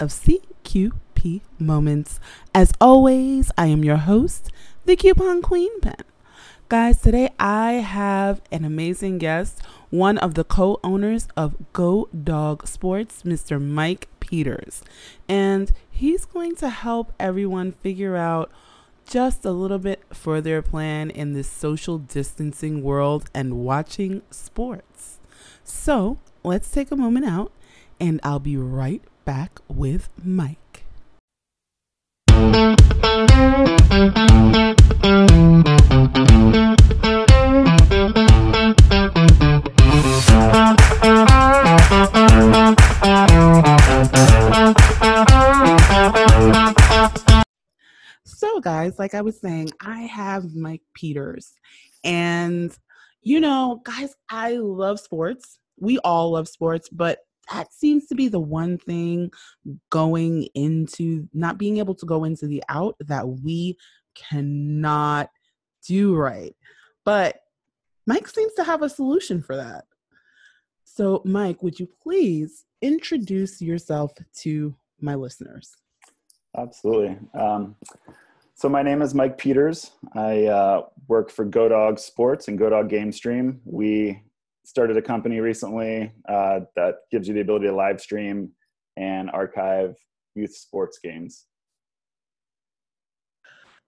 of CQP Moments. As always, I am your host, the Coupon Queen Pen. Guys, today I have an amazing guest, one of the co owners of Go Dog Sports, Mr. Mike Peters. And he's going to help everyone figure out just a little bit for their plan in this social distancing world and watching sports. So let's take a moment out, and I'll be right back with Mike. So, guys, like I was saying, I have Mike Peters. And, you know, guys, I love sports. We all love sports, but that seems to be the one thing going into not being able to go into the out that we cannot do right. But Mike seems to have a solution for that. So, Mike, would you please introduce yourself to my listeners? Absolutely. Um, so my name is Mike Peters. I uh, work for GoDog Sports and GoDog Game Stream. We started a company recently uh, that gives you the ability to live stream and archive youth sports games.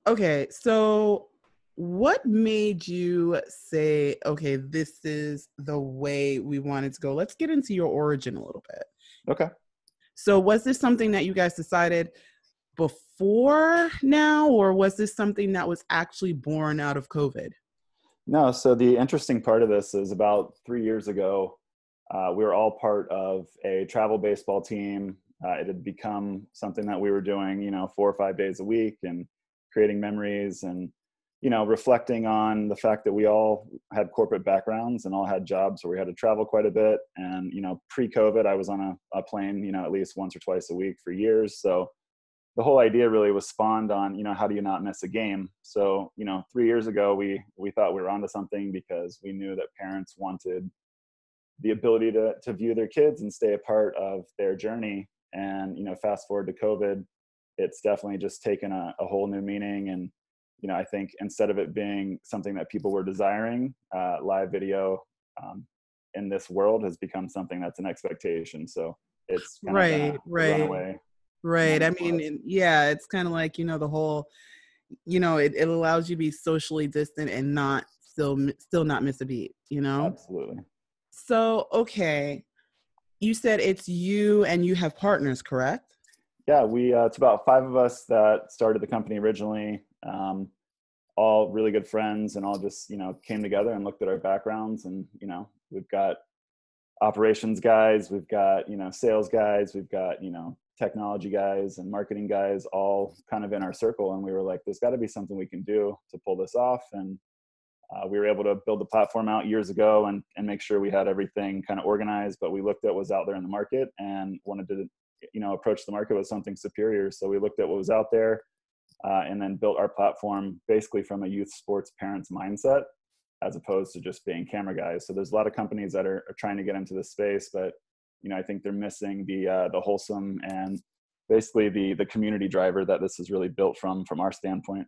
Okay, so what made you say, okay, this is the way we wanted to go? Let's get into your origin a little bit. Okay. So, was this something that you guys decided before now, or was this something that was actually born out of COVID? No, so the interesting part of this is about three years ago, uh, we were all part of a travel baseball team. Uh, it had become something that we were doing, you know, four or five days a week and creating memories and, you know, reflecting on the fact that we all had corporate backgrounds and all had jobs where we had to travel quite a bit. And, you know, pre COVID, I was on a, a plane, you know, at least once or twice a week for years. So, the whole idea really was spawned on you know how do you not miss a game? So you know three years ago we we thought we were onto something because we knew that parents wanted the ability to to view their kids and stay a part of their journey. And you know fast forward to covid it's definitely just taken a, a whole new meaning. And you know i think instead of it being something that people were desiring uh, live video um, in this world has become something that's an expectation. So it's right right Right. I mean, yeah, it's kind of like, you know, the whole, you know, it, it allows you to be socially distant and not still, still not miss a beat, you know? Absolutely. So, okay. You said it's you and you have partners, correct? Yeah, we, uh, it's about five of us that started the company originally. Um, all really good friends and all just, you know, came together and looked at our backgrounds and, you know, we've got operations guys, we've got, you know, sales guys, we've got, you know, technology guys and marketing guys all kind of in our circle and we were like there's got to be something we can do to pull this off and uh, we were able to build the platform out years ago and, and make sure we had everything kind of organized but we looked at what was out there in the market and wanted to you know approach the market with something superior. So we looked at what was out there uh, and then built our platform basically from a youth sports parents mindset as opposed to just being camera guys. So there's a lot of companies that are, are trying to get into this space but you know, I think they're missing the uh, the wholesome and basically the the community driver that this is really built from from our standpoint.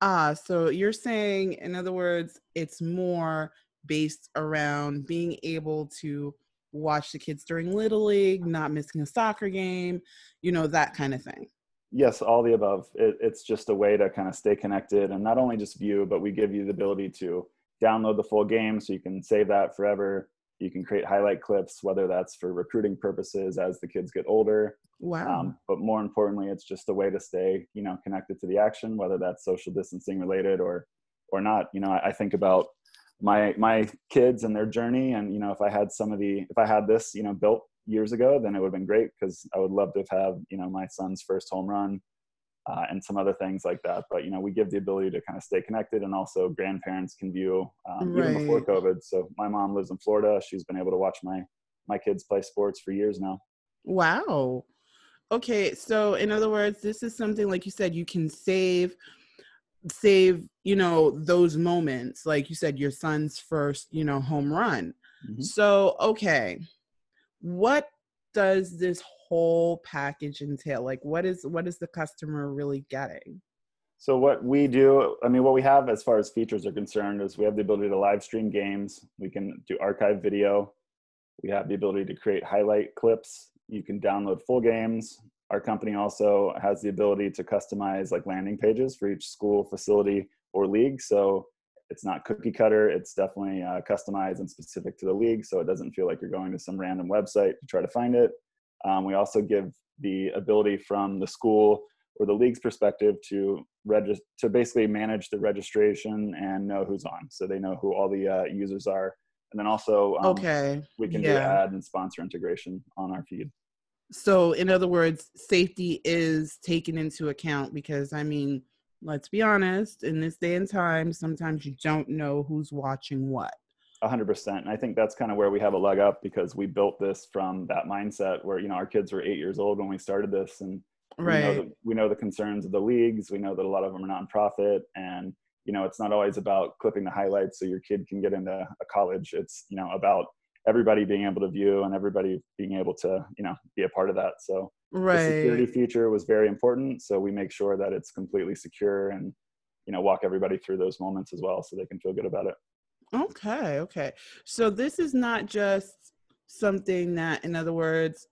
Ah, so you're saying, in other words, it's more based around being able to watch the kids during Little League, not missing a soccer game, you know, that kind of thing. Yes, all the above. It, it's just a way to kind of stay connected and not only just view, but we give you the ability to download the full game so you can save that forever. You can create highlight clips, whether that's for recruiting purposes as the kids get older. Wow. Um, but more importantly, it's just a way to stay, you know, connected to the action, whether that's social distancing related or or not. You know, I, I think about my my kids and their journey, and you know, if I had some of the if I had this, you know, built years ago, then it would have been great because I would love to have had, you know, my son's first home run uh, and some other things like that. But you know, we give the ability to kind of stay connected, and also grandparents can view um, right. even before COVID. So my mom lives in Florida; she's been able to watch my my kids play sports for years now. Wow. Okay, so in other words, this is something like you said you can save save you know those moments like you said your son's first you know home run Mm-hmm. So, okay, what does this whole package entail? Like, what is what is the customer really getting? So what we do, I mean, what we have as far as features are concerned is we have the ability to live stream games. We can do archive video. We have the ability to create highlight clips. You can download full games. Our company also has the ability to customize like landing pages for each school, facility, or league. So it's not cookie cutter. It's definitely uh, customized and specific to the league. So it doesn't feel like you're going to some random website to try to find it. Um, we also give the ability from the school or the league's perspective to register to basically manage the registration and know who's on so they know who all the uh, users are. And then also um, okay we can yeah. do ad and sponsor integration on our feed. So in other words safety is taken into account because i mean let's be honest in this day and time sometimes you don't know who's watching what 100% and i think that's kind of where we have a leg up because we built this from that mindset where you know our kids were eight years old when we started this and right. we know, the, we know the concerns of the leagues. We know that a lot of them are nonprofit and you know it's not always about clipping the highlights so your kid can get into a college. It's you know about everybody being able to view and everybody being able to you know be a part of that. So right. the security feature was very important. So we make sure that it's completely secure and you know walk everybody through those moments as well so they can feel good about it okay okay so this is not just something that in other words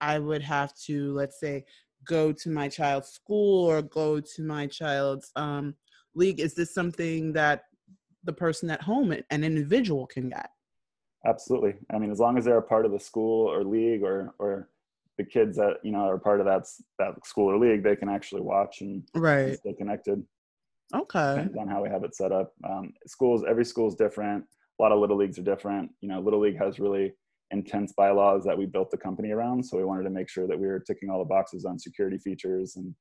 i would have to let's say go to my child's school or go to my child's um, league? Is this something that the person at home, an individual, can get? Absolutely. I mean, as long as they're a part of the school or league or or the kids that you know are part of that that school or league, they can actually watch and, right. stay connected. Okay. Depends on how we have it set up. Um, schools, every school is different. A lot of little leagues are different. You know, little league has really intense bylaws that we built the company around. So we wanted to make sure that we were ticking all the boxes on security features and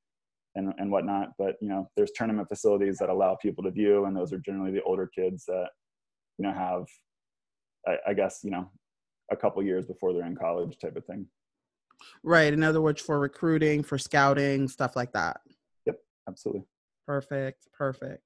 and, and whatnot. But you know, there's tournament facilities that allow people to view, and those are generally the older kids that you know have, I, I guess you know, a couple years before they're in college type of thing. Right. In other words, for recruiting, for scouting, stuff like that. Yep. Absolutely. Perfect. Perfect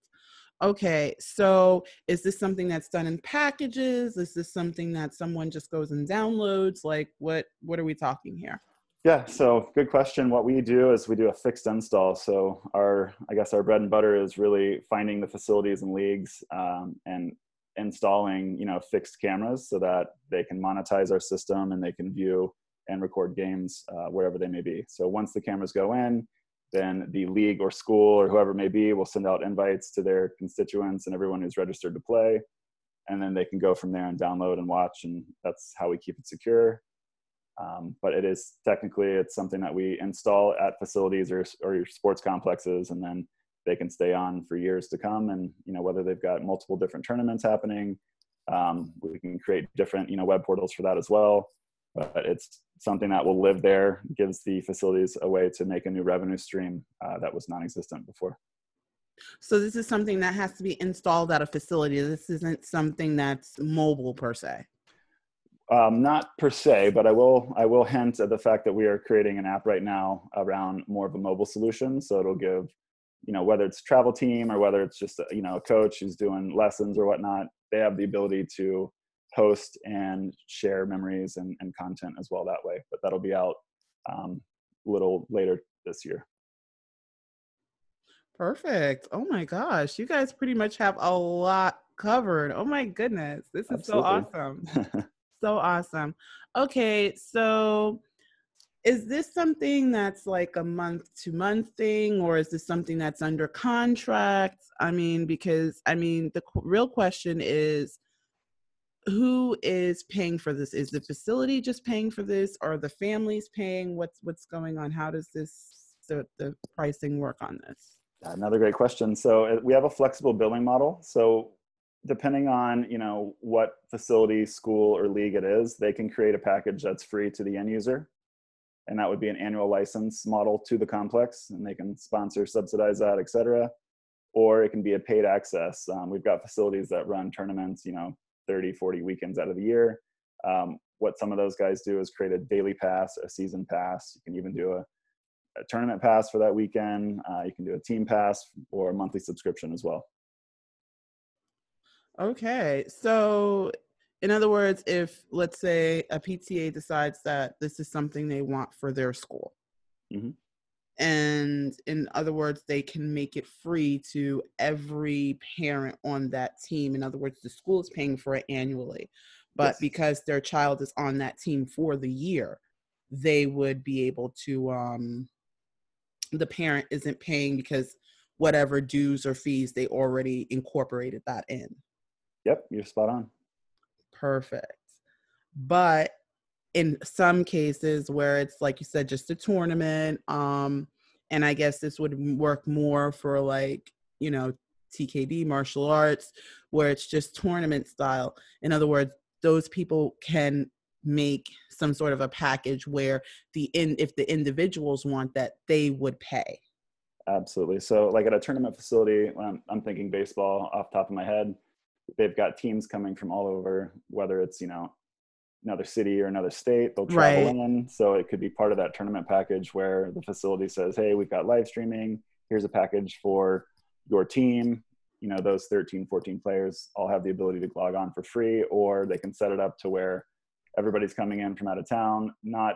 okay, so is this something that's done in packages? Is this something that someone just goes and downloads? Like what what are we talking here? Yeah, so good question. What we do is we do a fixed install. So our, I guess our bread and butter is really finding the facilities and leagues um, and installing, you know, fixed cameras so that they can monetize our system and they can view and record games uh, wherever they may be. So once the cameras go in, then the league or school or whoever may be will send out invites to their constituents and everyone who's registered to play. And then they can go from there and download and watch and that's how we keep it secure. Um, but it is technically it's something that we install at facilities or, or your sports complexes and then they can stay on for years to come. And you know whether they've got multiple different tournaments happening um, we can create different you know web portals for that as well. But it's something that will live there, gives the facilities a way to make a new revenue stream uh, that was non-existent before. So this is something that has to be installed at a facility. This isn't something that's mobile per se. Um, not per se, but I will I will hint at the fact that we are creating an app right now around more of a mobile solution. So it'll give, you know, whether it's travel team or whether it's just a, you know a coach who's doing lessons or whatnot, they have the ability to post and share memories and, and content as well that way. But that'll be out um, a little later this year. Perfect. Oh my gosh. You guys pretty much have a lot covered. Oh my goodness. This is Absolutely. so awesome. so awesome. Okay. So is this something that's like a month to month thing or is this something that's under contract? I mean, because I mean, the real question is who is paying for this? Is the facility just paying for this? Or the families paying? What's what's going on? How does this the, the pricing work on this? Another great question. So uh, we have a flexible billing model. So depending on you know what facility, school, or league it is, they can create a package that's free to the end user, and that would be an annual license model to the complex, and they can sponsor, subsidize that, etc. Or it can be a paid access. Um, we've got facilities that run tournaments, you know, 30, 40 weekends out of the year. Um, what some of those guys do is create a daily pass, a season pass. You can even do a, a tournament pass for that weekend. Uh, you can do a team pass or a monthly subscription as well. Okay. So in other words, if let's say a PTA decides that this is something they want for their school, Mhm. And in other words, they can make it free to every parent on that team. In other words, the school is paying for it annually, but Yes. because their child is on that team for the year, they would be able to. Um, the parent isn't paying because whatever dues or fees they already incorporated that in. Yep, you're spot on. Perfect. But in some cases where it's like you said, just a tournament, um, and I guess this would work more for like, you know, TKD martial arts, where it's just tournament style. In other words, those people can make some sort of a package where the in if the individuals want that, they would pay. Absolutely. So, like at a tournament facility, I'm, I'm thinking baseball off top of my head, they've got teams coming from all over, whether it's, you know, another city or another state, they'll travel Right. in. So, it could be part of that tournament package where the facility says, hey, we've got live streaming. Here's a package for your team. You know, those 13, 14 players all have the ability to log on for free, or they can set it up to where everybody's coming in from out of town, not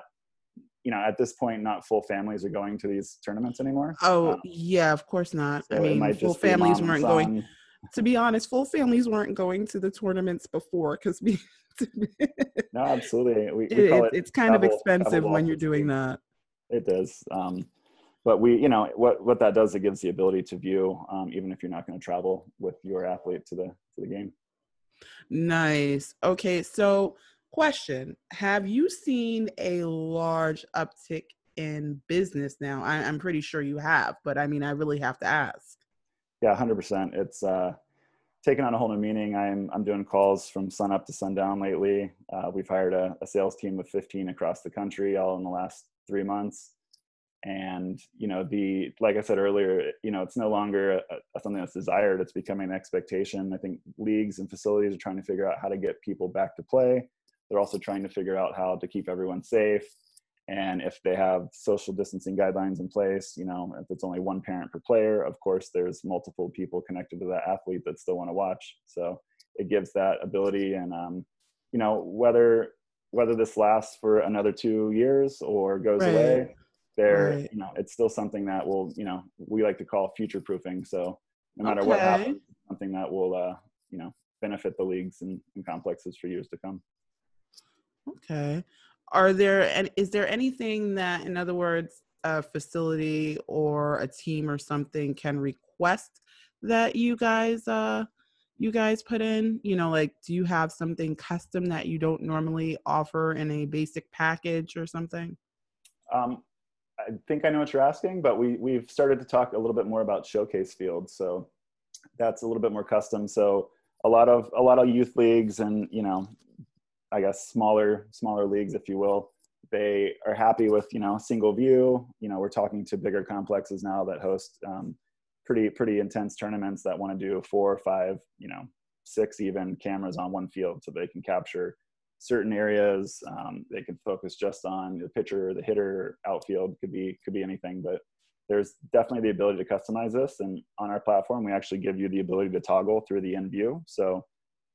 you know, at this point, not full families are going to these tournaments anymore. Oh Um, yeah, of course not. so I mean, full families weren't going. To be honest, full families weren't going to the tournaments before because we. No, absolutely. We, we call it. it's kind of expensive when you're doing that. It does. Um, but we, you know, what what that does, it gives the ability to view, um, even if you're not going to travel with your athlete to the to the game. Nice. Okay, so question: Have you seen a large uptick in business now? I, I'm pretty sure you have, but I mean, I really have to ask. Yeah, hundred percent. It's uh, taken on a whole new meaning. I'm I'm doing calls from sun up to sundown lately. Uh, we've hired a, a sales team of 15 across the country, all in the last three months. And you know, the like I said earlier, you know, it's no longer a, a, something that's desired. It's becoming an expectation. I think leagues and facilities are trying to figure out how to get people back to play. They're also trying to figure out how to keep everyone safe. And if they have social distancing guidelines in place, you know, if it's only one parent per player, of course, there's multiple people connected to that athlete that still want to watch. So it gives that ability. And, um, you know, whether whether this lasts for another two years or goes Right. away, there, Right. you know, it's still something that will, you know, we like to call future proofing. So no matter what Okay. happens, something that will, uh, you know, benefit the leagues and, and complexes for years to come. Okay. Are there and is there anything that, in other words, a facility or a team or something can request that you guys uh you guys put in? You know, like do you have something custom that you don't normally offer in a basic package or something? Um, I think I know what you're asking, but we we've started to talk a little bit more about showcase fields. So that's a little bit more custom. So a lot of a lot of youth leagues and you know, I guess smaller smaller leagues, if you will, they are happy with you know single view. You know, we're talking to bigger complexes now that host um, pretty pretty intense tournaments that want to do four or five, you know, six even cameras on one field, so they can capture certain areas. Um, they can focus just on the pitcher, the hitter, outfield. Could be could be anything, but there's definitely the ability to customize this. And on our platform, we actually give you the ability to toggle through the end view. So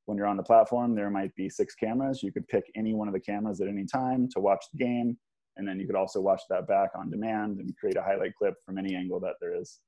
when you're on the platform, there might be six cameras. You could pick any one of the cameras at any time to watch the game, and then you could also watch that back on demand and create a highlight clip from any angle that there is.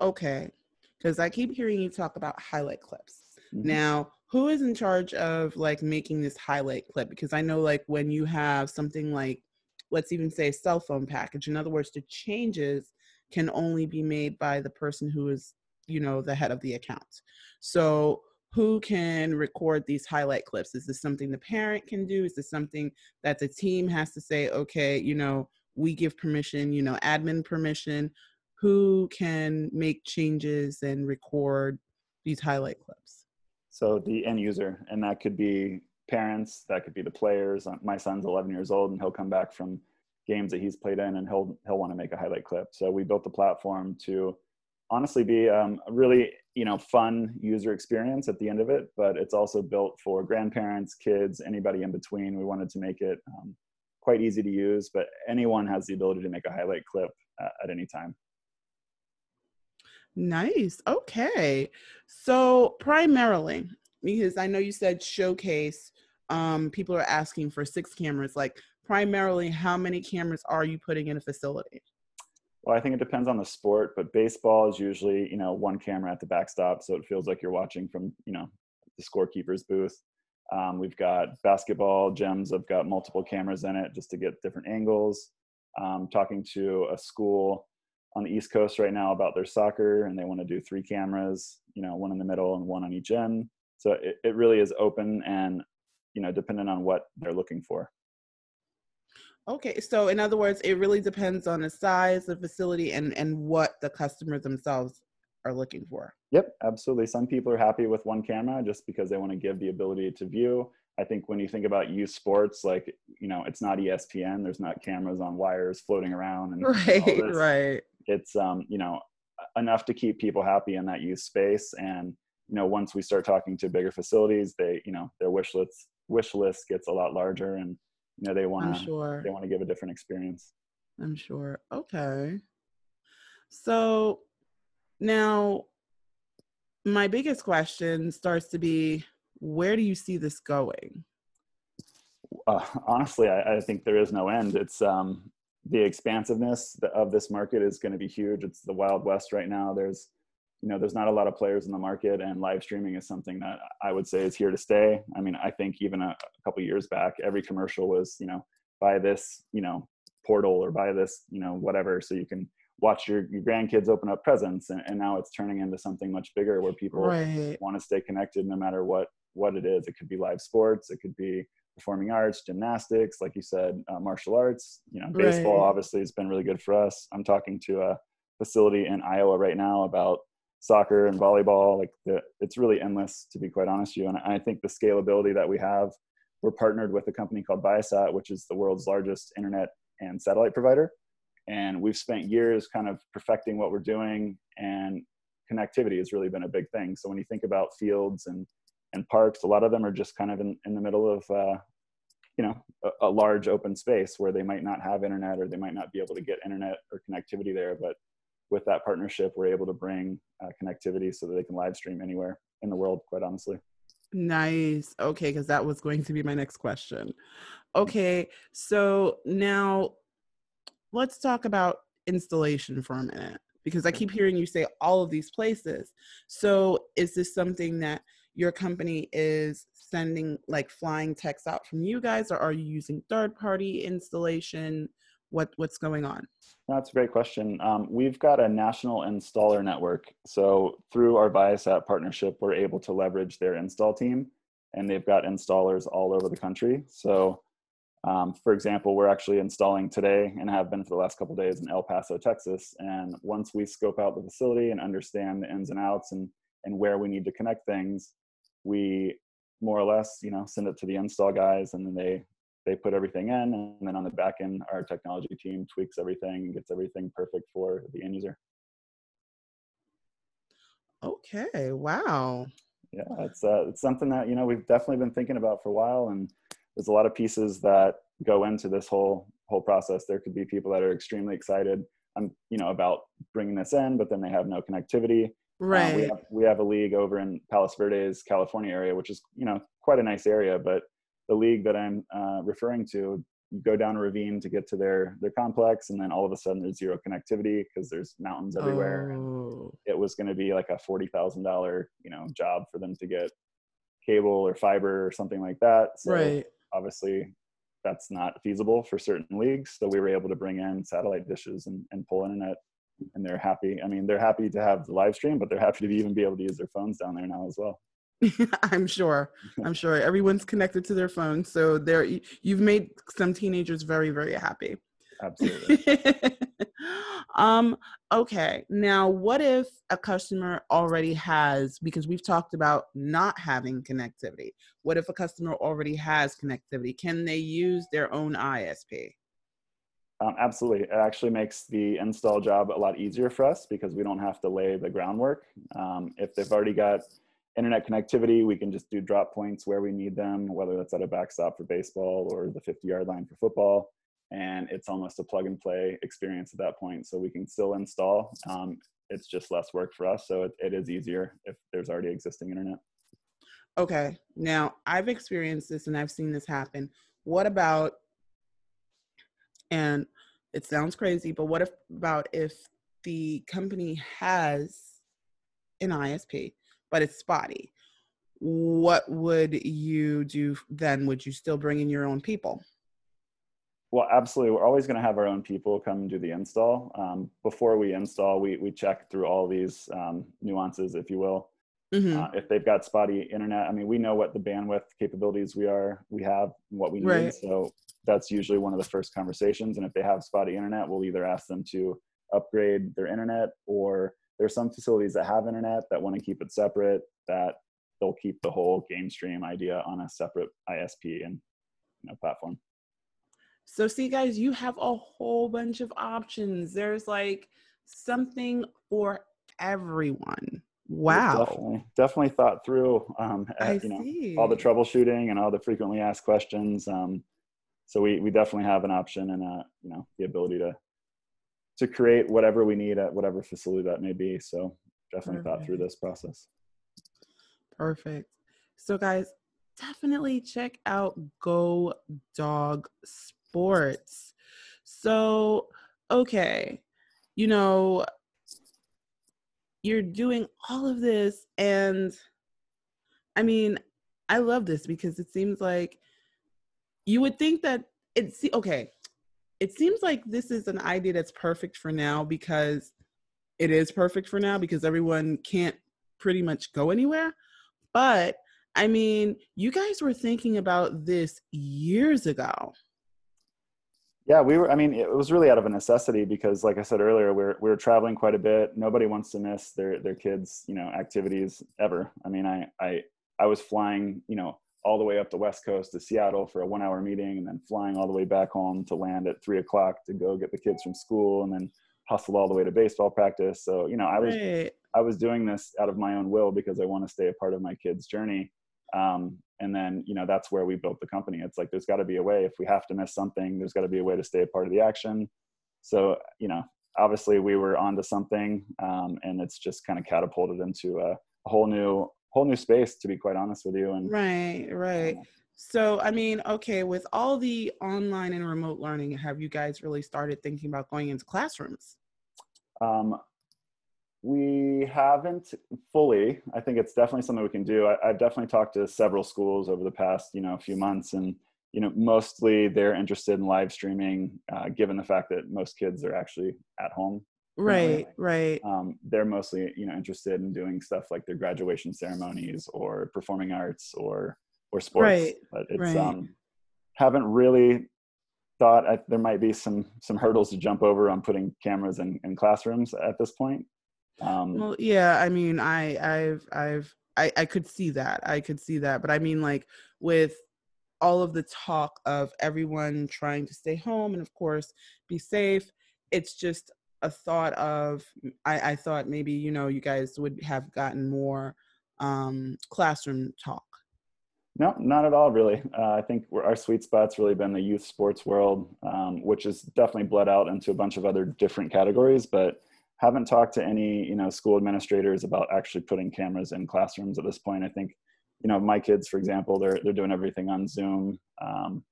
Okay. Because I keep hearing you talk about highlight clips. Mhm. Now, who is in charge of like making this highlight clip? Because I know like when you have something like, let's even say a cell phone package, in other words, the changes can only be made by the person who is, you know, the head of the account. So who can record these highlight clips? Is this something the parent can do? Is this something that the team has to say, okay, you know, we give permission, you know, admin permission? Who can make changes and record these highlight clips? So the end user, and that could be parents, that could be the players. Uh, My son's 11 years old, and he'll come back from games that he's played in, and he'll he'll want to make a highlight clip. So we built the platform to honestly be um, a really you know fun user experience at the end of it, but it's also built for grandparents, kids, anybody in between. We wanted to make it um, quite easy to use, but anyone has the ability to make a highlight clip uh, at any time. Nice. Okay. So primarily, because I know you said showcase. Um, people are asking for six cameras. Like, primarily, how many cameras are you putting in a facility? Well, I think it depends on the sport, but baseball is usually, you know, one camera at the backstop, so it feels like you're watching from, you know, the scorekeeper's booth. Um, we've got basketball gyms have got multiple cameras in it just to get different angles. Um, talking to a school on the East Coast right now about their soccer, and they want to do three cameras, you know, one in the middle and one on each end. So it, it really is open and, you know, dependent on what they're looking for. Okay, so in other words, it really depends on the size, the facility, and and what the customers themselves are looking for. Yep, absolutely. Some people are happy with one camera just because they want to give the ability to view. I think when you think about youth sports, like you know, it's not ESPN. There's not cameras on wires floating around and right, right. It's um, you know, enough to keep people happy in that youth space. And you know, once we start talking to bigger facilities, they you know their wish list wish list gets a lot larger and you know they want to sure. they want to give a different experience. I'm sure. Okay. So now my biggest question starts to be where do you see this going? Uh, honestly I, I, think there is no end. It's um, the expansiveness of this market is going to be huge. It's the wild west right now. There's you know there's not a lot of players in the market and live streaming is something that i would say is here to stay i mean i think even a, a couple years back every commercial was you know buy this you know portal or buy this you know whatever so you can watch your, your grandkids open up presents and, and now it's turning into something much bigger where people right. want to stay connected no matter what what it is it could be live sports it could be performing arts gymnastics like you said uh, martial arts you know baseball right. obviously has been really good for us i'm talking to a facility in iowa right now about soccer and volleyball like the, it's really endless to be quite honest with you. And i think the scalability that we have we're partnered with a company called viasat which is the world's largest internet and satellite provider. And we've spent years kind of perfecting what we're doing and connectivity has really been a big thing. So when you think about fields and and parks a lot of them are just kind of in, in the middle of uh, you know a, a large open space where they might not have internet or they might not be able to get internet or connectivity there. But with that partnership, we're able to bring uh, connectivity so that they can live stream anywhere in the world, quite honestly. Nice. Okay, because that was going to be my next question. Okay, so now let's talk about installation for a minute because I keep hearing you say all of these places. So is this something that your company is sending like flying techs out from you guys or are you using third party installation? What what's going on? That's a great question. Um, we've got a national installer network. So through our Viasat partnership, we're able to leverage their install team, and they've got installers all over the country. So, um, for example, we're actually installing today and have been for the last couple days in El Paso, Texas. And once we scope out the facility and understand the ins and outs and and where we need to connect things, we more or less, you know, send it to the install guys, and then they they put everything in and then on the back end our technology team tweaks everything and gets everything perfect for the end user. Okay wow. Yeah it's uh, it's something that you know we've definitely been thinking about for a while and there's a lot of pieces that go into this whole whole process. There could be people that are extremely excited um, you know about bringing this in but then they have no connectivity. Right uh, we, have, we have a league over in palos verdes california area which is you know quite a nice area but the league that I'm uh, referring to, go down a ravine to get to their their complex, and then all of a sudden there's zero connectivity because there's mountains everywhere. Oh. it was going to be like a forty thousand dollar you know job for them to get cable or fiber or something like that. So right. obviously that's not feasible for certain leagues. So we were able to bring in satellite dishes and, and pull internet and they're happy. I mean, they're happy to have the live stream, but they're happy to even be able to use their phones down there now as well. I'm sure. I'm sure everyone's connected to their phone, so there you've made some teenagers very, very happy. Absolutely. um. Okay. Now, what if a customer already has? Because we've talked about not having connectivity. What if a customer already has connectivity? Can they use their own ISP? Um, absolutely. It actually makes the install job a lot easier for us because we don't have to lay the groundwork. Um, if they've already got internet connectivity, we can just do drop points where we need them, whether that's at a backstop for baseball or the 50 yard line for football. And it's almost a plug and play experience at that point. So we can still install. Um, it's just less work for us. So it, it is easier if there's already existing internet. okay, now I've experienced this and I've seen this happen. What about, and it sounds crazy, but what if, about if the company has an ISP, but it's spotty? What would you do then? Would you still bring in your own people? Well, absolutely. We're always going to have our own people come and do the install. Um, before we install, we, we check through all these um, nuances, if you will. Mm-hmm. Uh, if they've got spotty internet, I mean, we know what the bandwidth capabilities we are, we have, what we need. Right. So that's usually one of the first conversations. And if they have spotty internet, we'll either ask them to upgrade their internet, or there's some facilities that have internet that want to keep it separate. That they'll keep the whole game stream idea on a separate ISP and you know, platform. So, see, guys, you have a whole bunch of options. There's like something for everyone. Wow. Definitely, definitely thought through, um, at, you know, see. all the troubleshooting and all the frequently asked questions. Um, so we, we definitely have an option and, uh, you know, the ability to, to create whatever we need at whatever facility that may be. So definitely Perfect. thought through this process. Perfect. So guys, definitely check out Go Dog sports. So, okay, you know, you're doing all of this, and I mean, I love this because it seems like you would think that it's okay. It seems like this is an idea that's perfect for now because it is perfect for now because everyone can't pretty much go anywhere. But I mean, you guys were thinking about this years ago. Yeah, we were. I mean, it was really out of a necessity because, like I said earlier, we're we're traveling quite a bit. Nobody wants to miss their their kids, you know, activities ever. I mean, I I I was flying, you know, all the way up the west coast to Seattle for a one hour meeting, and then flying all the way back home to land at three o'clock to go get the kids from school, and then hustle all the way to baseball practice. So you know, I was right. I was doing this out of my own will because I want to stay a part of my kids' journey. Um, and then you know that's where we built the company it's like there's got to be a way if we have to miss something there's got to be a way to stay a part of the action so you know obviously we were onto something um, and it's just kind of catapulted into a, a, whole new whole new space to be quite honest with you and right right uh, so i mean okay with all the online and remote learning have you guys really started thinking about going into classrooms um, we haven't fully. I think it's definitely something we can do. I, have definitely talked to several schools over the past, you know, a few months, and you know, mostly they're interested in live streaming, uh, given the fact that most kids are actually at home. Right, right. Um, they're mostly, you know, interested in doing stuff like their graduation ceremonies or performing arts or or sports. Right, but it's right. um, haven't really thought I, there might be some some hurdles to jump over on putting cameras in, in classrooms at this point. Um, well, yeah, I mean, I, I've, I've, I, I could see that. I could see that. But I mean, like with all of the talk of everyone trying to stay home and, of course, be safe, it's just a thought of, I, I thought maybe, you know, you guys would have gotten more um, classroom talk. No, not at all, really. Uh, I think our sweet spot's really been the youth sports world, um, which has definitely bled out into a bunch of other different categories. But haven't talked to any you know school administrators about actually putting cameras in classrooms at this point i think you know my kids for example they're they're doing everything on zoom um,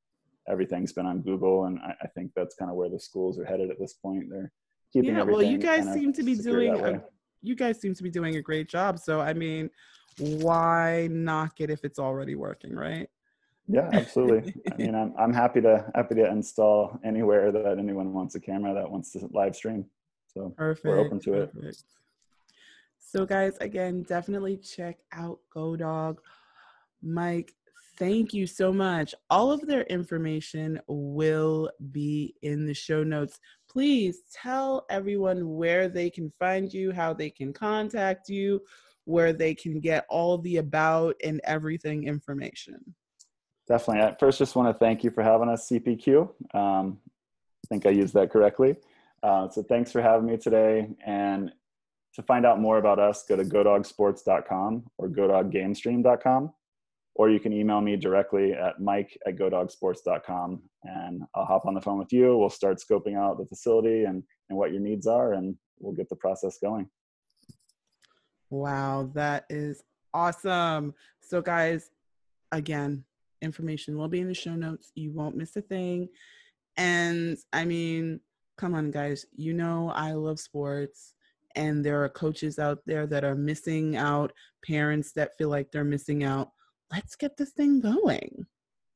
everything's been on google and I, I, think that's kind of where the schools are headed at this point they're keeping yeah well you guys seem to be doing a, you guys seem to be doing a great job so i mean why knock it if it's already working right yeah absolutely i mean I'm, I'm happy to happy to install anywhere that anyone wants a camera that wants to live stream so perfect, we're open to perfect. it. So guys, again, definitely check out GoDog. Mike, thank you so much. All of their information will be in the show notes. Please tell everyone where they can find you, how they can contact you, where they can get all the about and everything information. Definitely. At first, just want to thank you for having us, CPQ. Um, I think I used that correctly. Uh, so thanks for having me today. And to find out more about us, go to godogsports.com or godoggamestream.com, or you can email me directly at mike at godogsports.com and I'll hop on the phone with you. We'll start scoping out the facility and, and what your needs are, and we'll get the process going. Wow, that is Awesome. So, guys, again, information will be in the show notes. You won't miss a thing. And I mean, come on, guys. You know, I love sports, and there are coaches out there that are missing out, parents that feel like they're missing out. Let's get this thing going.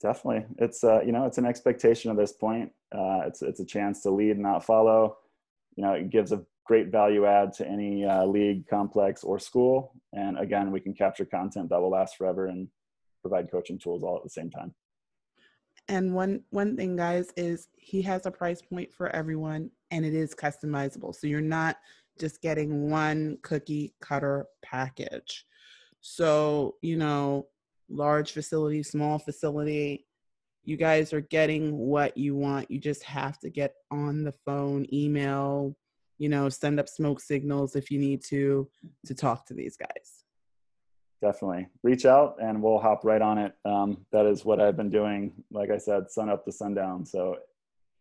Definitely, it's uh, you know, it's an expectation at this point. Uh, it's it's a chance to lead, not follow. You know, it gives a great value add to any uh, league, complex, or school. And again, we can capture content that will last forever and provide coaching tools all at the same time. And one one thing, guys, is he has a price point for everyone, and it is customizable. So you're not just getting one cookie cutter package. So you know, large facility, small facility, you guys are getting what you want. You just have to get on the phone, email, you know, send up smoke signals if you need to to talk to these guys. Definitely reach out and we'll hop right on it. Um, that is what I've been doing. Like I said, sun up to sundown. So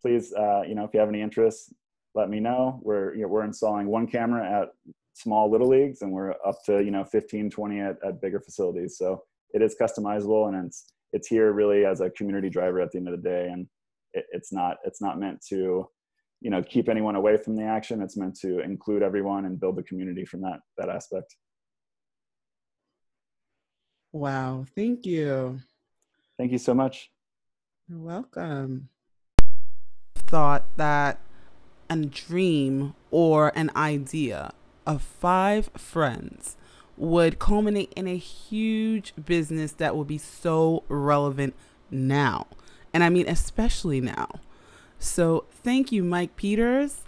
please, uh, you know, if you have any interest, let me know. We're you know, we're installing one camera at small little leagues and we're up to you know 15 20 at, at bigger facilities so it is customizable and it's it's here really as a community driver at the end of the day. And it, it's not it's not meant to you know keep anyone away from the action. It's meant to include everyone and build the community from that that aspect. Wow. Thank you. Thank you so much. You're welcome. Thought that a dream or an idea of five friends would culminate in a huge business that will be so relevant now and i mean especially now so thank you, Mike Peters.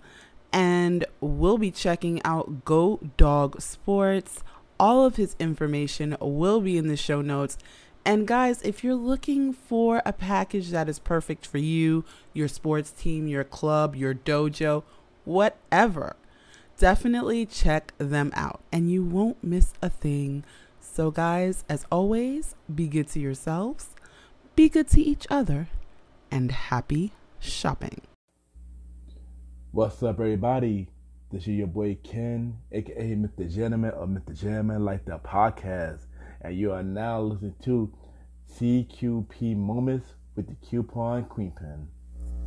And we'll be checking out Go Dog Sports. All of his information will be in the show notes. And guys, if you're looking for a package that is perfect for you, your sports team, your club, your dojo, whatever, definitely check them out and you won't miss a thing. So, guys, as always, be good to yourselves, be good to each other, and happy shopping. What's up, everybody? This is your boy Ken, aka Mr. Gentleman of Mr. Gentleman Like the Podcast, and you are now listening to CQP Moments with the Coupon Queen Pen.